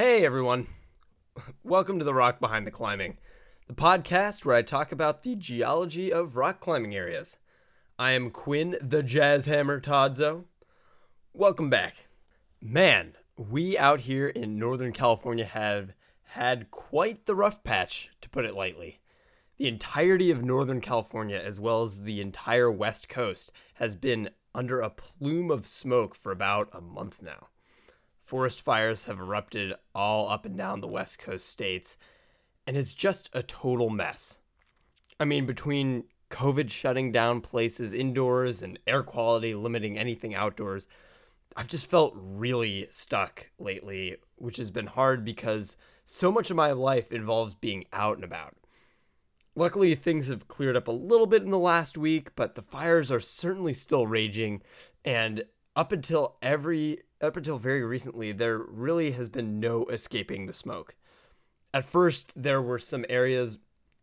Hey everyone. Welcome to The Rock Behind the Climbing, the podcast where I talk about the geology of rock climbing areas. I am Quinn the Jazz Hammer Todzo. Welcome back. Man, we out here in Northern California have had quite the rough patch, to put it lightly. The entirety of Northern California, as well as the entire West Coast, has been under a plume of smoke for about a month now. Forest fires have erupted all up and down the West Coast states, and it's just a total mess. I mean, between COVID shutting down places indoors and air quality limiting anything outdoors, I've just felt really stuck lately, which has been hard because so much of my life involves being out and about. Luckily, things have cleared up a little bit in the last week, but the fires are certainly still raging, and up until every up until very recently, there really has been no escaping the smoke. At first, there were some areas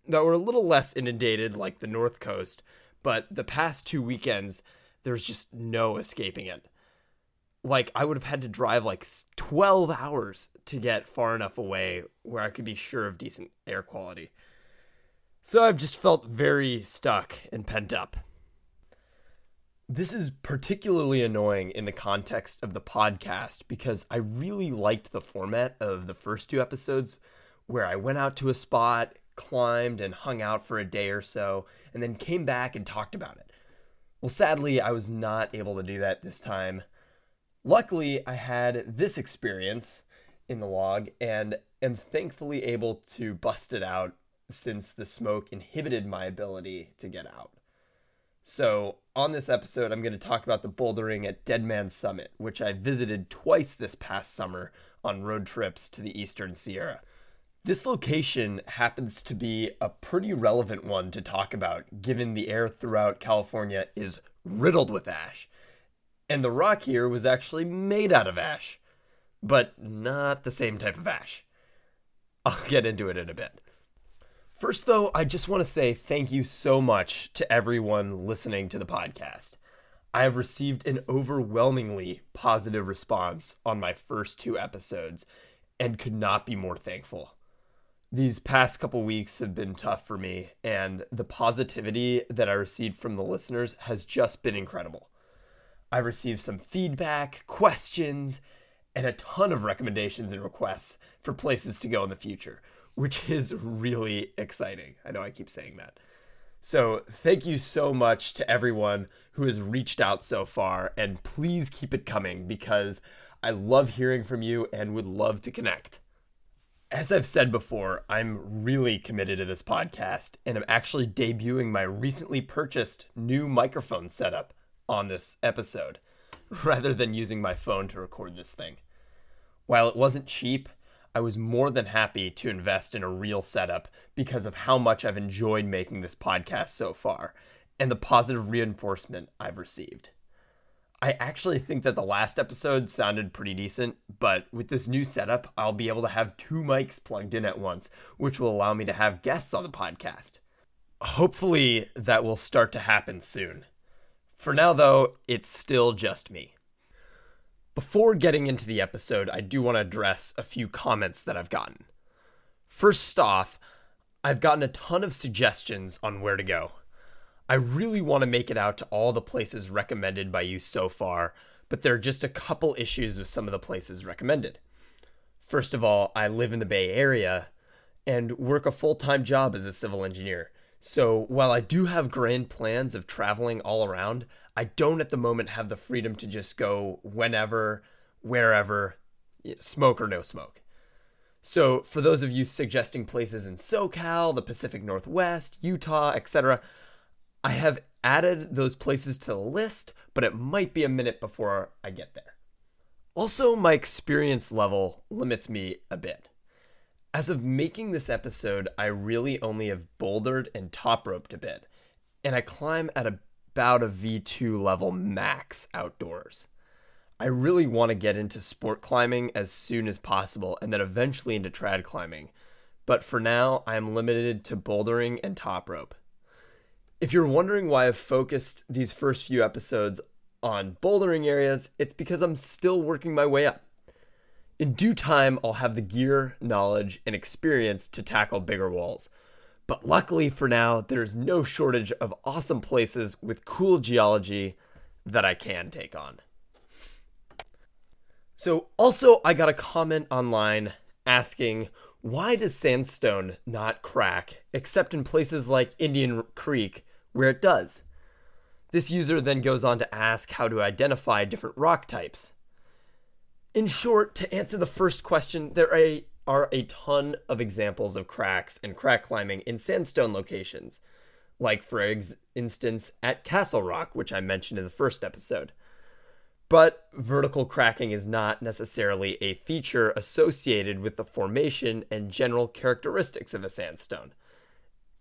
that were a little less inundated, like the North Coast, but the past two weekends, there's just no escaping it. Like, I would have had to drive like 12 hours to get far enough away where I could be sure of decent air quality. So I've just felt very stuck and pent up. This is particularly annoying in the context of the podcast because I really liked the format of the first two episodes where I went out to a spot, climbed, and hung out for a day or so, and then came back and talked about it. Well, sadly, I was not able to do that this time. Luckily, I had this experience in the log and am thankfully able to bust it out since the smoke inhibited my ability to get out. So, on this episode, I'm going to talk about the bouldering at Dead Man Summit, which I visited twice this past summer on road trips to the Eastern Sierra. This location happens to be a pretty relevant one to talk about, given the air throughout California is riddled with ash. And the rock here was actually made out of ash, but not the same type of ash. I'll get into it in a bit. First, though, I just want to say thank you so much to everyone listening to the podcast. I have received an overwhelmingly positive response on my first two episodes and could not be more thankful. These past couple weeks have been tough for me, and the positivity that I received from the listeners has just been incredible. I received some feedback, questions, and a ton of recommendations and requests for places to go in the future which is really exciting. I know I keep saying that. So, thank you so much to everyone who has reached out so far, and please keep it coming because I love hearing from you and would love to connect. As I've said before, I'm really committed to this podcast, and I'm actually debuting my recently purchased new microphone setup on this episode rather than using my phone to record this thing. While it wasn't cheap, I was more than happy to invest in a real setup because of how much I've enjoyed making this podcast so far and the positive reinforcement I've received. I actually think that the last episode sounded pretty decent, but with this new setup, I'll be able to have two mics plugged in at once, which will allow me to have guests on the podcast. Hopefully, that will start to happen soon. For now, though, it's still just me. Before getting into the episode, I do want to address a few comments that I've gotten. First off, I've gotten a ton of suggestions on where to go. I really want to make it out to all the places recommended by you so far, but there are just a couple issues with some of the places recommended. First of all, I live in the Bay Area and work a full time job as a civil engineer. So while I do have grand plans of traveling all around, I don't at the moment have the freedom to just go whenever, wherever, smoke or no smoke. So, for those of you suggesting places in SoCal, the Pacific Northwest, Utah, etc., I have added those places to the list, but it might be a minute before I get there. Also, my experience level limits me a bit. As of making this episode, I really only have bouldered and top roped a bit, and I climb at about a V2 level max outdoors. I really want to get into sport climbing as soon as possible and then eventually into trad climbing, but for now, I am limited to bouldering and top rope. If you're wondering why I've focused these first few episodes on bouldering areas, it's because I'm still working my way up. In due time, I'll have the gear, knowledge, and experience to tackle bigger walls. But luckily for now, there's no shortage of awesome places with cool geology that I can take on. So, also, I got a comment online asking why does sandstone not crack except in places like Indian Creek where it does? This user then goes on to ask how to identify different rock types. In short, to answer the first question, there are a ton of examples of cracks and crack climbing in sandstone locations, like, for instance, at Castle Rock, which I mentioned in the first episode. But vertical cracking is not necessarily a feature associated with the formation and general characteristics of a sandstone,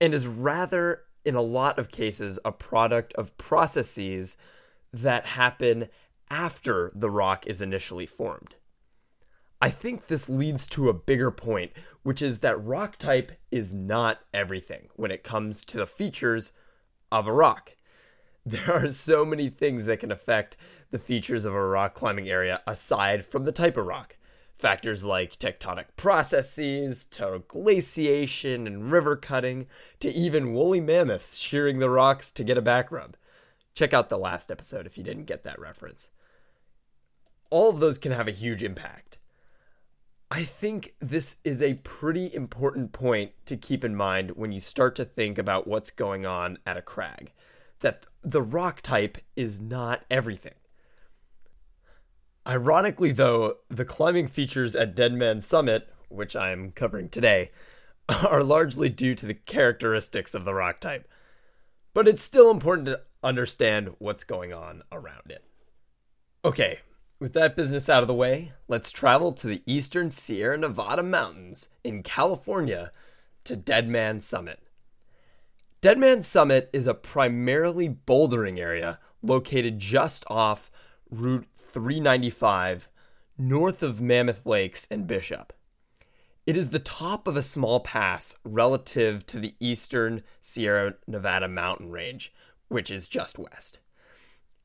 and is rather, in a lot of cases, a product of processes that happen after the rock is initially formed. I think this leads to a bigger point, which is that rock type is not everything when it comes to the features of a rock. There are so many things that can affect the features of a rock climbing area aside from the type of rock. Factors like tectonic processes, to glaciation and river cutting, to even woolly mammoths shearing the rocks to get a back rub. Check out the last episode if you didn't get that reference. All of those can have a huge impact. I think this is a pretty important point to keep in mind when you start to think about what's going on at a crag that the rock type is not everything. Ironically, though, the climbing features at Dead Man Summit, which I'm covering today, are largely due to the characteristics of the rock type. But it's still important to understand what's going on around it. Okay, with that business out of the way, let's travel to the eastern Sierra Nevada mountains in California to Dead Man Summit. Dead Man Summit is a primarily bouldering area located just off Route 395 north of Mammoth Lakes and Bishop. It is the top of a small pass relative to the eastern Sierra Nevada mountain range, which is just west.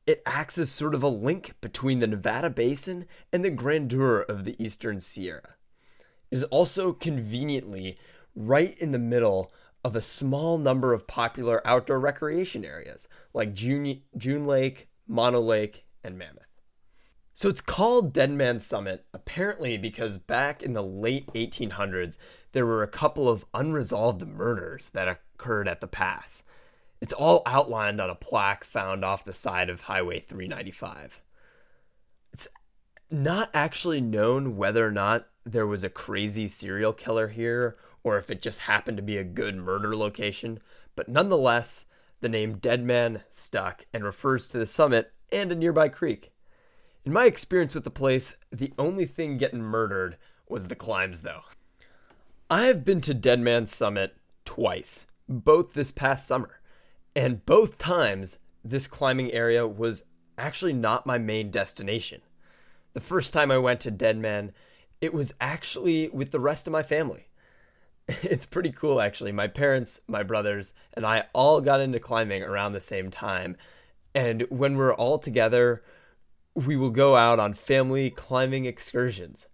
It acts as sort of a link between the Nevada basin and the grandeur of the eastern Sierra. It is also conveniently right in the middle of a small number of popular outdoor recreation areas like June, June Lake, Mono Lake, and Mammoth. So it's called Dead Man Summit apparently because back in the late 1800s, there were a couple of unresolved murders that occurred at the pass. It's all outlined on a plaque found off the side of Highway 395. It's not actually known whether or not there was a crazy serial killer here or if it just happened to be a good murder location, but nonetheless, the name Deadman stuck and refers to the summit and a nearby creek. In my experience with the place, the only thing getting murdered was the climbs, though. I have been to Deadman Summit twice, both this past summer, and both times this climbing area was actually not my main destination. The first time I went to Dead Man, it was actually with the rest of my family. it's pretty cool actually. My parents, my brothers, and I all got into climbing around the same time. And when we're all together, we will go out on family climbing excursions.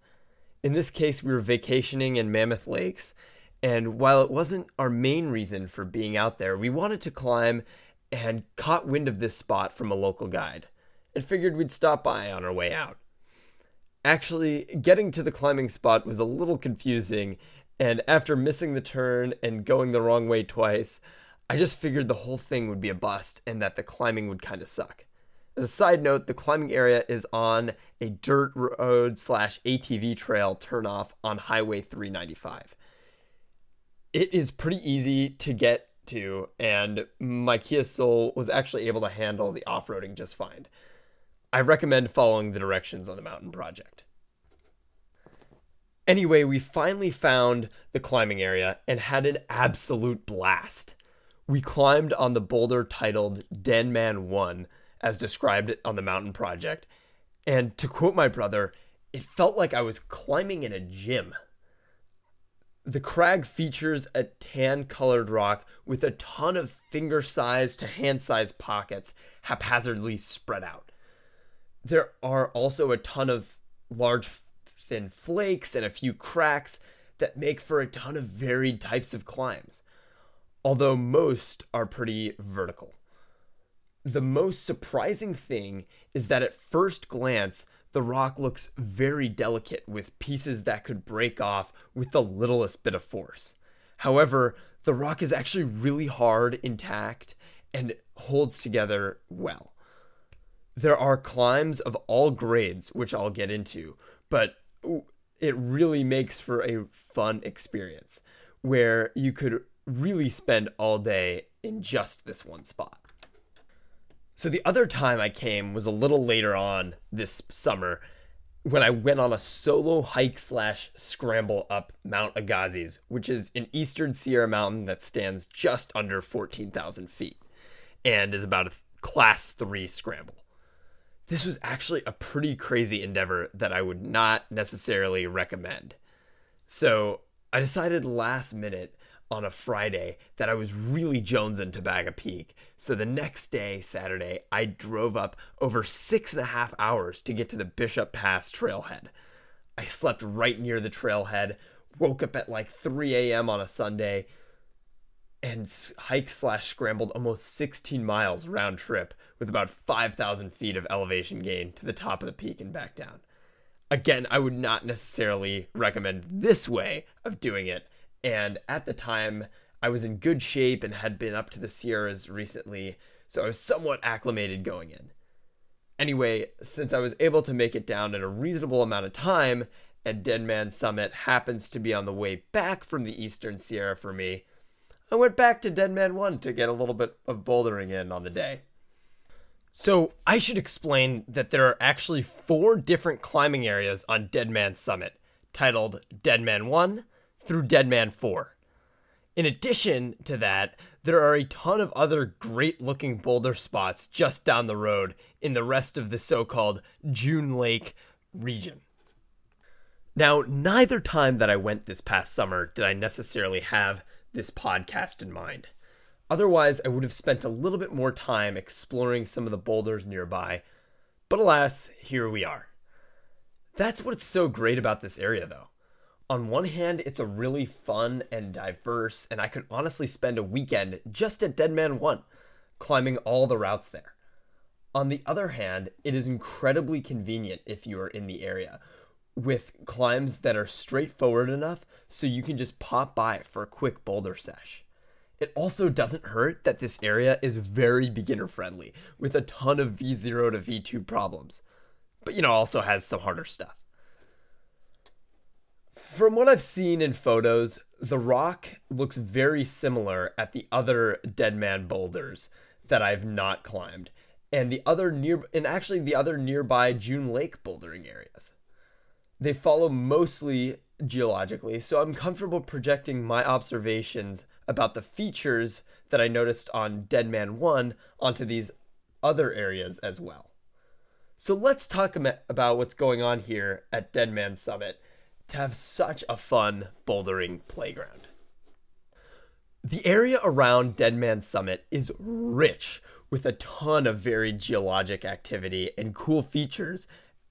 In this case, we were vacationing in Mammoth Lakes, and while it wasn't our main reason for being out there, we wanted to climb and caught wind of this spot from a local guide and figured we'd stop by on our way out. Actually, getting to the climbing spot was a little confusing and after missing the turn and going the wrong way twice, I just figured the whole thing would be a bust and that the climbing would kind of suck. As a side note, the climbing area is on a dirt road slash ATV trail turnoff on Highway 395. It is pretty easy to get to, and my Kia Soul was actually able to handle the off roading just fine. I recommend following the directions on the mountain project. Anyway, we finally found the climbing area and had an absolute blast. We climbed on the boulder titled Dead Man 1, as described on the mountain project. And to quote my brother, it felt like I was climbing in a gym. The crag features a tan colored rock with a ton of finger sized to hand sized pockets haphazardly spread out. There are also a ton of large thin flakes and a few cracks that make for a ton of varied types of climbs, although most are pretty vertical. The most surprising thing is that at first glance, the rock looks very delicate with pieces that could break off with the littlest bit of force. However, the rock is actually really hard, intact, and holds together well. There are climbs of all grades, which I'll get into, but it really makes for a fun experience where you could really spend all day in just this one spot. So the other time I came was a little later on this summer when I went on a solo hike slash scramble up Mount Agassiz, which is an eastern Sierra mountain that stands just under 14,000 feet and is about a class three scramble. This was actually a pretty crazy endeavor that I would not necessarily recommend. So I decided last minute on a Friday that I was really jonesing to bag a peak. So the next day, Saturday, I drove up over six and a half hours to get to the Bishop Pass trailhead. I slept right near the trailhead, woke up at like 3 a.m. on a Sunday, and hike slash scrambled almost 16 miles round trip with about 5,000 feet of elevation gain to the top of the peak and back down. Again, I would not necessarily recommend this way of doing it and at the time, I was in good shape and had been up to the Sierras recently, so I was somewhat acclimated going in. Anyway, since I was able to make it down in a reasonable amount of time, and Dead Man Summit happens to be on the way back from the Eastern Sierra for me, I went back to Dead Man 1 to get a little bit of bouldering in on the day. So, I should explain that there are actually four different climbing areas on Dead Man Summit, titled Dead Man 1, through Dead Man 4. In addition to that, there are a ton of other great looking boulder spots just down the road in the rest of the so called June Lake region. Now, neither time that I went this past summer did I necessarily have this podcast in mind. Otherwise, I would have spent a little bit more time exploring some of the boulders nearby. But alas, here we are. That's what's so great about this area, though on one hand, it's a really fun and diverse, and I could honestly spend a weekend just at Dead Man 1, climbing all the routes there. On the other hand, it is incredibly convenient if you are in the area, with climbs that are straightforward enough so you can just pop by for a quick boulder sesh. It also doesn't hurt that this area is very beginner friendly, with a ton of V0 to V2 problems, but you know, also has some harder stuff. From what I've seen in photos, the rock looks very similar at the other Dead Man boulders that I've not climbed, and the other near and actually the other nearby June Lake bouldering areas. They follow mostly geologically, so I'm comfortable projecting my observations about the features that I noticed on Dead Man 1 onto these other areas as well. So let's talk about what's going on here at Dead Man Summit to have such a fun bouldering playground. The area around Dead Man Summit is rich with a ton of varied geologic activity and cool features,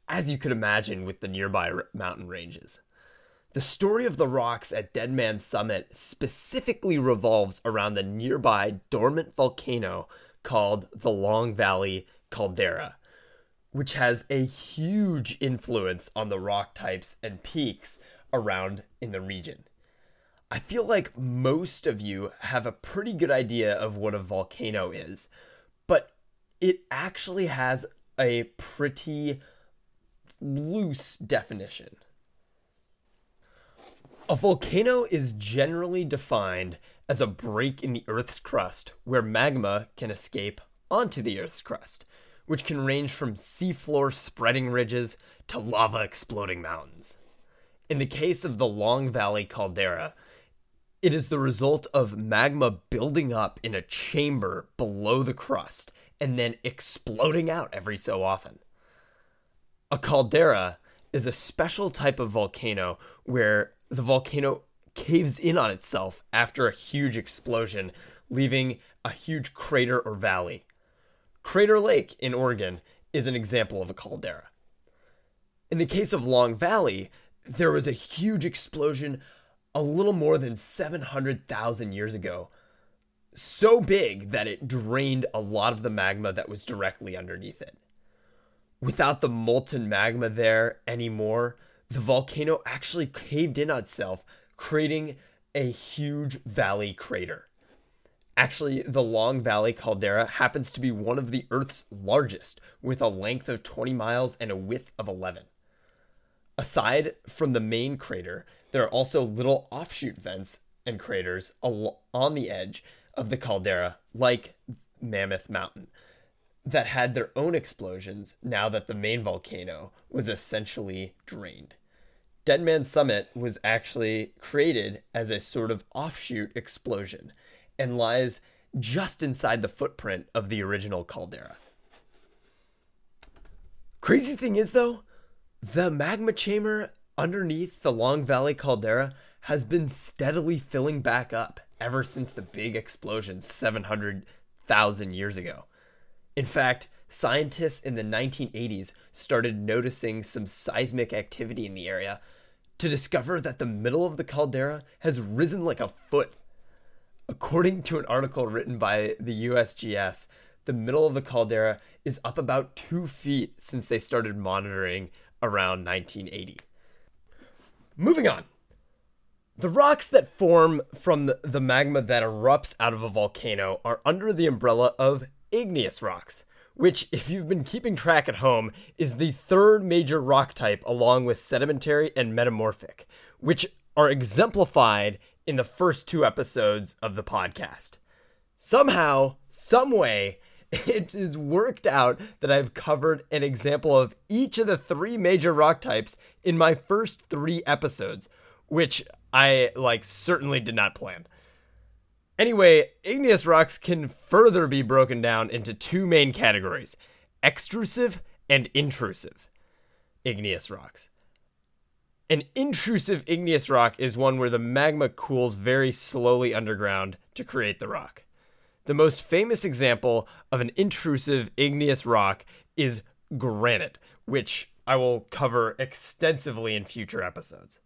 as you could imagine with the nearby mountain ranges. The story of the rocks at Dead Man Summit specifically revolves around the nearby dormant volcano called the Long Valley Caldera, which has a huge influence on the rock types and peaks around in the region. I feel like most of you have a pretty good idea of what a volcano is, but it actually has a pretty loose definition. A volcano is generally defined as a break in the Earth's crust where magma can escape onto the Earth's crust which can range from seafloor spreading ridges to lava exploding mountains. In the case of the Long Valley caldera, it is the result of magma building up in a chamber below the crust and then exploding out every so often. A caldera is a special type of volcano where the volcano caves in on itself after a huge explosion, leaving a huge crater or valley. Crater Lake in Oregon is an example of a caldera. In the case of Long Valley, there was a huge explosion a little more than 700,000 years ago. So big that it drained a lot of the magma that was directly underneath it. Without the molten magma there anymore, the volcano actually caved in on itself, creating a huge valley crater. Actually, the Long Valley caldera happens to be one of the Earth's largest, with a length of 20 miles and a width of 11. Aside from the main crater, there are also little offshoot vents and craters on the edge of the caldera, like Mammoth Mountain, that had their own explosions now that the main volcano was essentially drained. Dead Man Summit was actually created as a sort of offshoot explosion and lies just inside the footprint of the original caldera. Crazy thing is, though, the magma chamber underneath the Long Valley caldera has been steadily filling back up ever since the big explosion 700,000 years ago. In fact, scientists in the 1980s started noticing some seismic activity in the area to discover that the middle of the caldera has risen like a foot According to an article written by the USGS, the middle of the caldera is up about two feet since they started monitoring around 1980. Moving on. The rocks that form from the magma that erupts out of a volcano are under the umbrella of igneous rocks, which, if you've been keeping track at home, is the third major rock type along with sedimentary and metamorphic, which are exemplified in the first two episodes of the podcast. Somehow, some way, it worked out that I've covered an example of each of the three major rock types in my first three episodes, which I like certainly did not plan. Anyway, igneous rocks can further be broken down into two main categories extrusive and intrusive igneous rocks. An intrusive igneous rock is one where the magma cools very slowly underground to create the rock. The most famous example of an intrusive igneous rock is granite, which I will cover extensively in future episodes.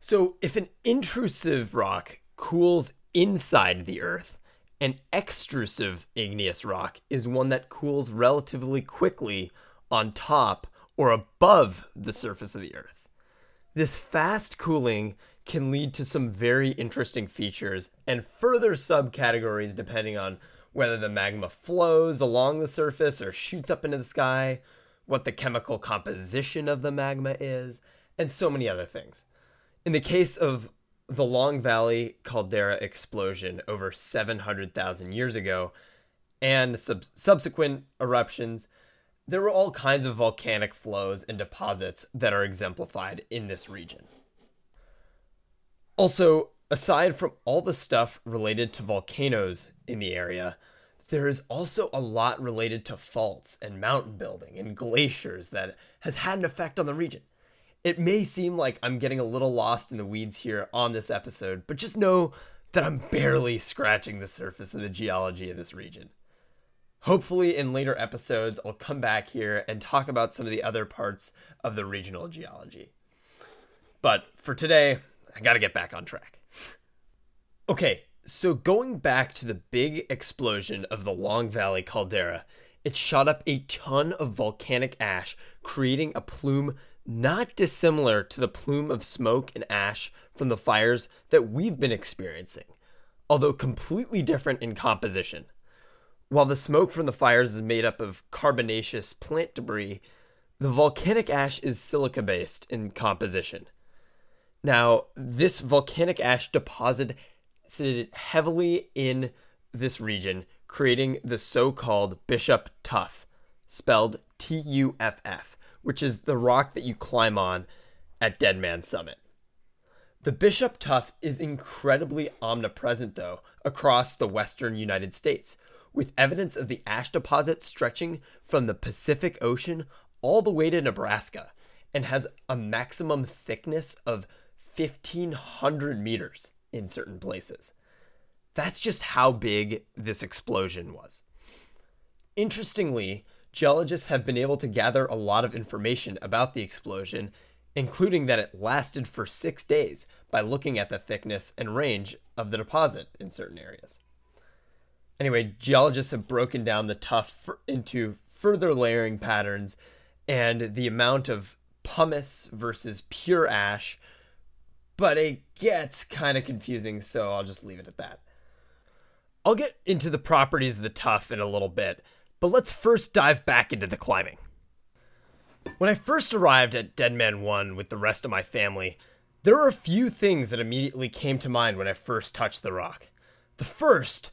So, if an intrusive rock cools inside the earth, an extrusive igneous rock is one that cools relatively quickly on top or above the surface of the earth. This fast cooling can lead to some very interesting features and further subcategories depending on whether the magma flows along the surface or shoots up into the sky, what the chemical composition of the magma is, and so many other things. In the case of the Long Valley caldera explosion over 700,000 years ago and sub- subsequent eruptions, there were all kinds of volcanic flows and deposits that are exemplified in this region. Also, aside from all the stuff related to volcanoes in the area, there is also a lot related to faults and mountain building and glaciers that has had an effect on the region. It may seem like I'm getting a little lost in the weeds here on this episode, but just know that I'm barely scratching the surface of the geology of this region. Hopefully, in later episodes, I'll come back here and talk about some of the other parts of the regional geology. But for today, I gotta get back on track. okay, so going back to the big explosion of the Long Valley caldera, it shot up a ton of volcanic ash, creating a plume not dissimilar to the plume of smoke and ash from the fires that we've been experiencing, although completely different in composition. While the smoke from the fires is made up of carbonaceous plant debris, the volcanic ash is silica based in composition. Now, this volcanic ash deposited heavily in this region, creating the so called Bishop Tuff, spelled T U F F, which is the rock that you climb on at Dead Man Summit. The Bishop Tuff is incredibly omnipresent, though, across the western United States, with evidence of the ash deposit stretching from the Pacific Ocean all the way to Nebraska and has a maximum thickness of 1500 meters in certain places. That's just how big this explosion was. Interestingly, geologists have been able to gather a lot of information about the explosion including that it lasted for six days by looking at the thickness and range of the deposit in certain areas. Anyway, geologists have broken down the tuff into further layering patterns and the amount of pumice versus pure ash, but it gets kind of confusing, so I'll just leave it at that. I'll get into the properties of the tuff in a little bit, but let's first dive back into the climbing. When I first arrived at Deadman 1 with the rest of my family, there were a few things that immediately came to mind when I first touched the rock. The first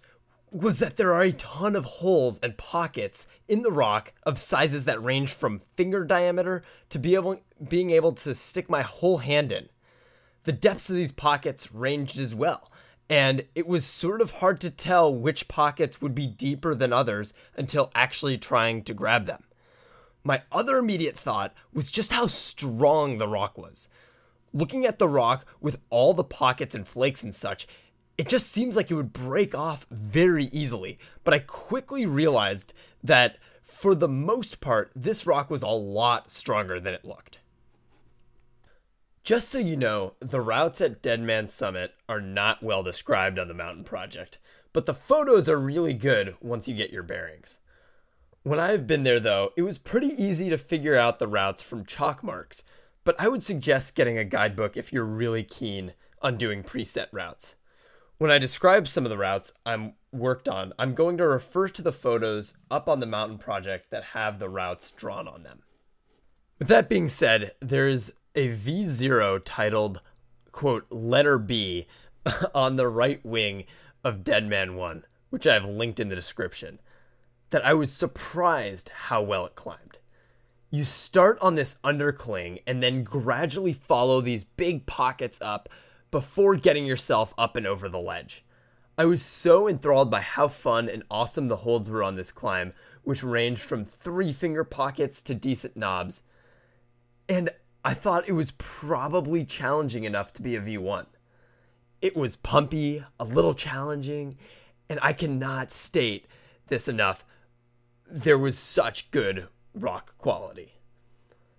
was that there are a ton of holes and pockets in the rock of sizes that range from finger diameter to be able, being able to stick my whole hand in. The depths of these pockets ranged as well, and it was sort of hard to tell which pockets would be deeper than others until actually trying to grab them. My other immediate thought was just how strong the rock was. Looking at the rock with all the pockets and flakes and such, it just seems like it would break off very easily. But I quickly realized that for the most part, this rock was a lot stronger than it looked. Just so you know, the routes at Deadman Summit are not well described on the mountain project, but the photos are really good once you get your bearings. When I've been there, though, it was pretty easy to figure out the routes from chalk marks, but I would suggest getting a guidebook if you're really keen on doing preset routes. When I describe some of the routes I'm worked on, I'm going to refer to the photos up on the mountain project that have the routes drawn on them. With that being said, there's a V0 titled, quote, letter B on the right wing of Deadman 1, which I have linked in the description, that I was surprised how well it climbed. You start on this undercling and then gradually follow these big pockets up before getting yourself up and over the ledge. I was so enthralled by how fun and awesome the holds were on this climb, which ranged from three finger pockets to decent knobs. And I thought it was probably challenging enough to be a V1. It was pumpy, a little challenging, and I cannot state this enough. There was such good rock quality.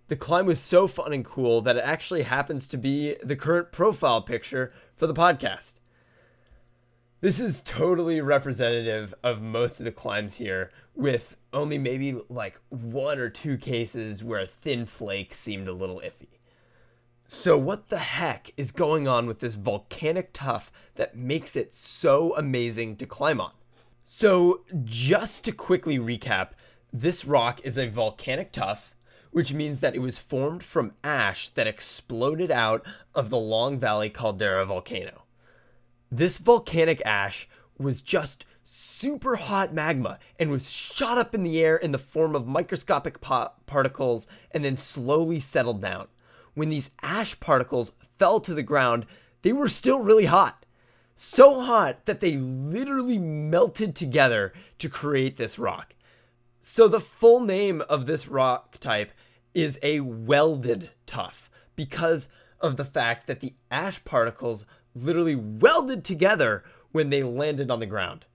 The climb was so fun and cool that it actually happens to be the current profile picture for the podcast. This is totally representative of most of the climbs here, with only maybe like one or two cases where a thin flake seemed a little iffy. So, what the heck is going on with this volcanic tuff that makes it so amazing to climb on? So, just to quickly recap, this rock is a volcanic tuff which means that it was formed from ash that exploded out of the Long Valley Caldera volcano. This volcanic ash was just super hot magma and was shot up in the air in the form of microscopic po- particles and then slowly settled down. When these ash particles fell to the ground, they were still really hot. So hot that they literally melted together to create this rock. So, the full name of this rock type is a welded tuff because of the fact that the ash particles literally welded together when they landed on the ground.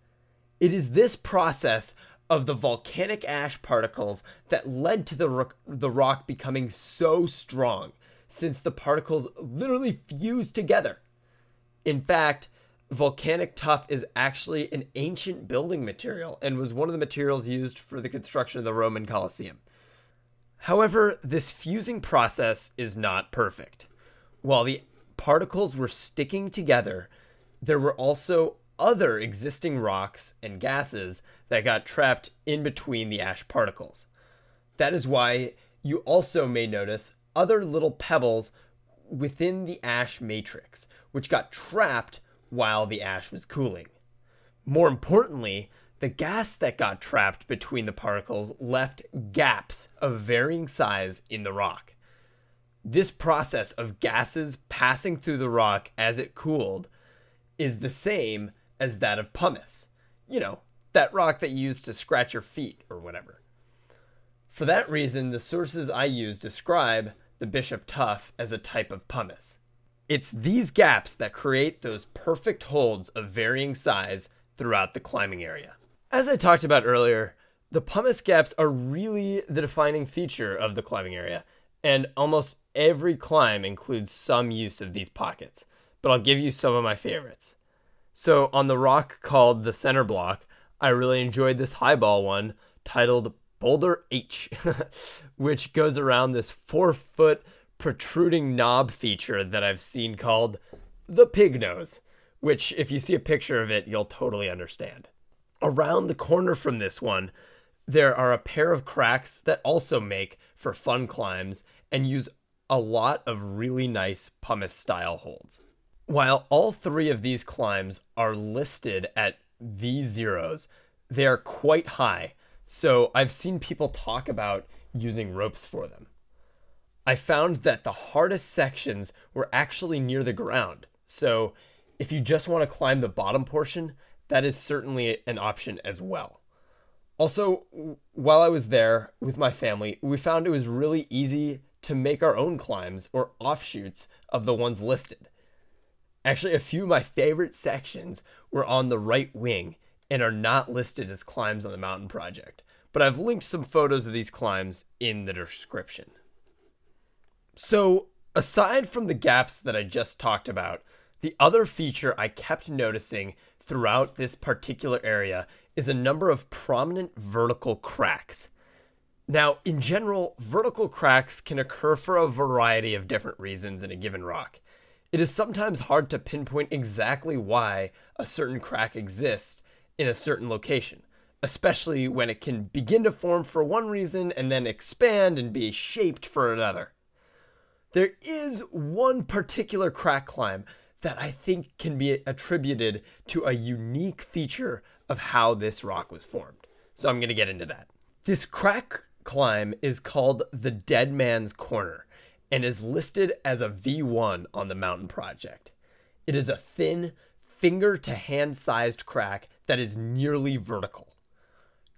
It is this process of the volcanic ash particles that led to the rock, the rock becoming so strong, since the particles literally fused together. In fact, volcanic tuff is actually an ancient building material and was one of the materials used for the construction of the Roman Colosseum. However, this fusing process is not perfect. While the particles were sticking together, there were also other existing rocks and gases that got trapped in between the ash particles. That is why you also may notice other little pebbles within the ash matrix, which got trapped while the ash was cooling. More importantly, the gas that got trapped between the particles left gaps of varying size in the rock. This process of gases passing through the rock as it cooled is the same as that of pumice. You know, that rock that you use to scratch your feet or whatever. For that reason, the sources I use describe the Bishop Tuff as a type of pumice. It's these gaps that create those perfect holds of varying size throughout the climbing area. As I talked about earlier, the pumice gaps are really the defining feature of the climbing area, and almost every climb includes some use of these pockets, but I'll give you some of my favorites. So, on the rock called the center block, I really enjoyed this highball one titled Boulder H, which goes around this four foot protruding knob feature that I've seen called the pig nose, which, if you see a picture of it, you'll totally understand. Around the corner from this one, there are a pair of cracks that also make for fun climbs and use a lot of really nice pumice style holds. While all three of these climbs are listed at V zeros, they are quite high, so I've seen people talk about using ropes for them. I found that the hardest sections were actually near the ground, so if you just want to climb the bottom portion, that is certainly an option as well. Also, while I was there with my family, we found it was really easy to make our own climbs or offshoots of the ones listed. Actually, a few of my favorite sections were on the right wing and are not listed as climbs on the mountain project, but I've linked some photos of these climbs in the description. So, aside from the gaps that I just talked about, the other feature I kept noticing throughout this particular area is a number of prominent vertical cracks. Now, in general, vertical cracks can occur for a variety of different reasons in a given rock. It is sometimes hard to pinpoint exactly why a certain crack exists in a certain location, especially when it can begin to form for one reason and then expand and be shaped for another. There is one particular crack climb that I think can be attributed to a unique feature of how this rock was formed. So I'm going to get into that. This crack climb is called the Dead Man's Corner and is listed as a V1 on the mountain project. It is a thin, finger to hand sized crack that is nearly vertical.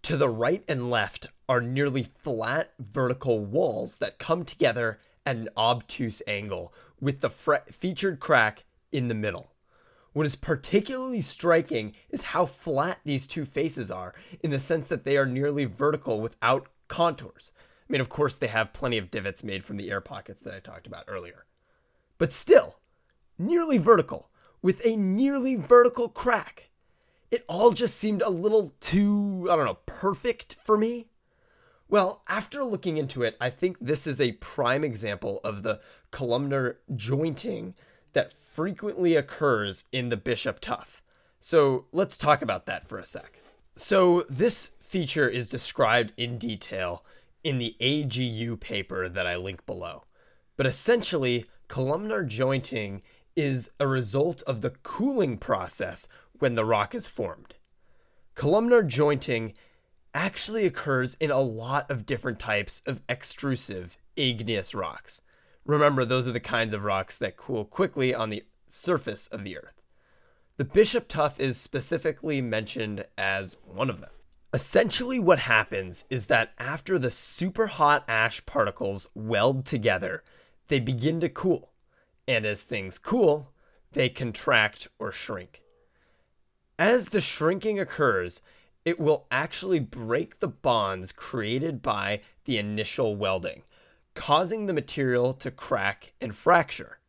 To the right and left are nearly flat vertical walls that come together at an obtuse angle, with the fre- featured crack in the middle. What is particularly striking is how flat these two faces are, in the sense that they are nearly vertical without contours. I mean, of course, they have plenty of divots made from the air pockets that I talked about earlier. But still, nearly vertical, with a nearly vertical crack. It all just seemed a little too, I don't know, perfect for me. Well, after looking into it, I think this is a prime example of the columnar jointing that frequently occurs in the Bishop Tuff. So let's talk about that for a sec. So this feature is described in detail in the AGU paper that I link below. But essentially, columnar jointing is a result of the cooling process when the rock is formed. Columnar jointing actually occurs in a lot of different types of extrusive igneous rocks. Remember, those are the kinds of rocks that cool quickly on the surface of the Earth. The Bishop Tuff is specifically mentioned as one of them. Essentially, what happens is that after the super hot ash particles weld together, they begin to cool. And as things cool, they contract or shrink. As the shrinking occurs, it will actually break the bonds created by the initial welding, causing the material to crack and fracture.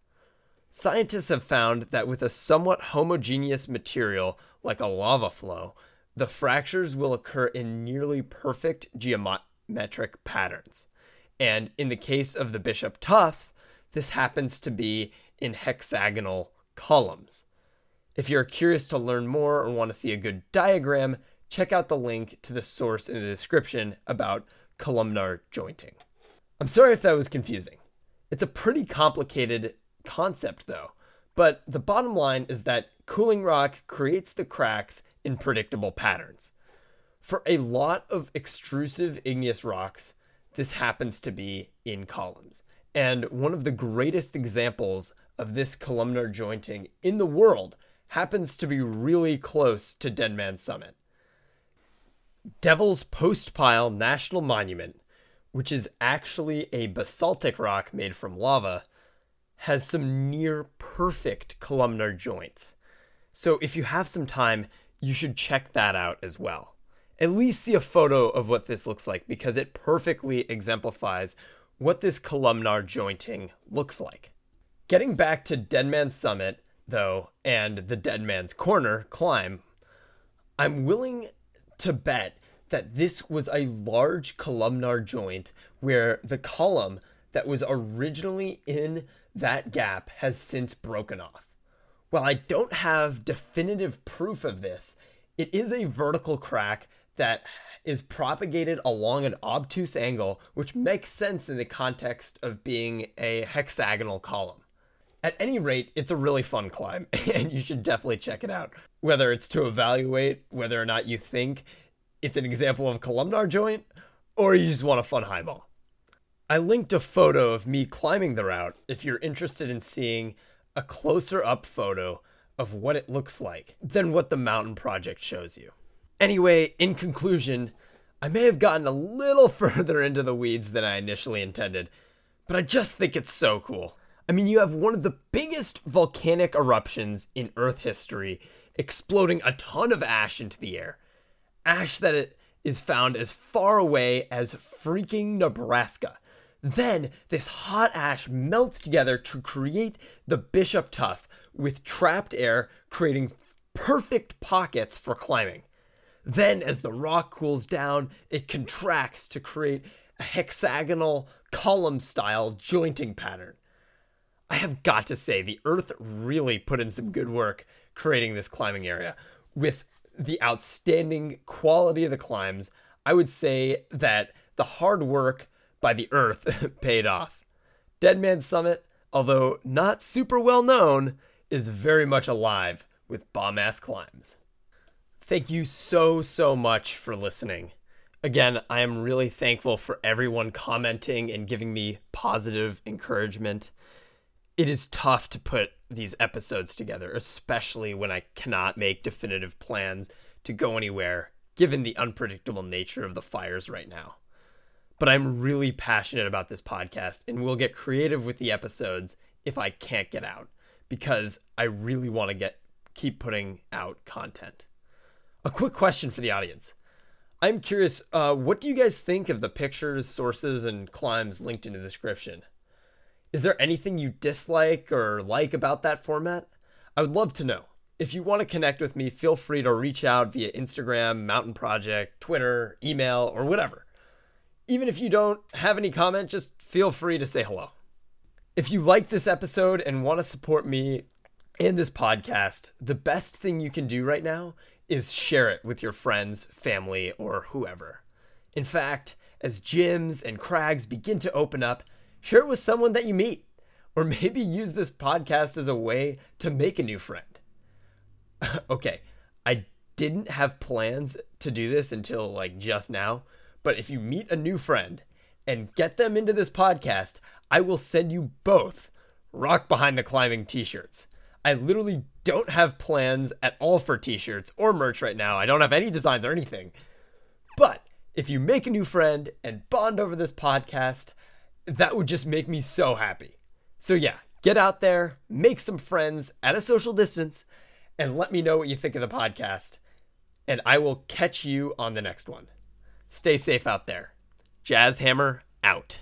Scientists have found that with a somewhat homogeneous material like a lava flow, the fractures will occur in nearly perfect geometric patterns. And in the case of the Bishop Tuff, this happens to be in hexagonal columns. If you're curious to learn more or want to see a good diagram, check out the link to the source in the description about columnar jointing. I'm sorry if that was confusing. It's a pretty complicated concept, though, but the bottom line is that cooling rock creates the cracks in predictable patterns. For a lot of extrusive igneous rocks, this happens to be in columns. And one of the greatest examples of this columnar jointing in the world happens to be really close to Dead Summit. Devil's Postpile National Monument which is actually a basaltic rock made from lava, has some near perfect columnar joints. So if you have some time, you should check that out as well. At least see a photo of what this looks like because it perfectly exemplifies what this columnar jointing looks like. Getting back to Dead Man's Summit, though, and the Dead Man's Corner climb, I'm willing to bet that this was a large columnar joint where the column that was originally in that gap has since broken off. While I don't have definitive proof of this, it is a vertical crack that is propagated along an obtuse angle, which makes sense in the context of being a hexagonal column. At any rate, it's a really fun climb, and you should definitely check it out. Whether it's to evaluate whether or not you think it's an example of a columnar joint, or you just want a fun highball. I linked a photo of me climbing the route if you're interested in seeing a closer up photo of what it looks like than what the mountain project shows you. Anyway, in conclusion, I may have gotten a little further into the weeds than I initially intended, but I just think it's so cool. I mean, you have one of the biggest volcanic eruptions in Earth history exploding a ton of ash into the air. Ash that it is found as far away as freaking Nebraska. Then this hot ash melts together to create the Bishop Tuff with trapped air, creating perfect pockets for climbing. Then, as the rock cools down, it contracts to create a hexagonal column style jointing pattern. I have got to say, the Earth really put in some good work creating this climbing area. With the outstanding quality of the climbs, I would say that the hard work by the Earth paid off. Deadman Summit, although not super well known, is very much alive with bomb ass climbs. Thank you so, so much for listening. Again, I am really thankful for everyone commenting and giving me positive encouragement. It is tough to put these episodes together, especially when I cannot make definitive plans to go anywhere, given the unpredictable nature of the fires right now but I'm really passionate about this podcast and we'll get creative with the episodes if I can't get out because I really want to get keep putting out content. A quick question for the audience. I'm curious, uh, what do you guys think of the pictures, sources, and climbs linked in the description? Is there anything you dislike or like about that format? I would love to know. If you want to connect with me, feel free to reach out via Instagram, Mountain Project, Twitter, email, or whatever even if you don't have any comment, just feel free to say hello. If you like this episode and want to support me and this podcast, the best thing you can do right now is share it with your friends, family, or whoever. In fact, as gyms and crags begin to open up, share it with someone that you meet, or maybe use this podcast as a way to make a new friend. okay, I didn't have plans to do this until like just now, but if you meet a new friend and get them into this podcast, I will send you both Rock Behind the Climbing t shirts. I literally don't have plans at all for t shirts or merch right now. I don't have any designs or anything. But if you make a new friend and bond over this podcast, that would just make me so happy. So, yeah, get out there, make some friends at a social distance, and let me know what you think of the podcast. And I will catch you on the next one. Stay safe out there. Jazz Hammer out.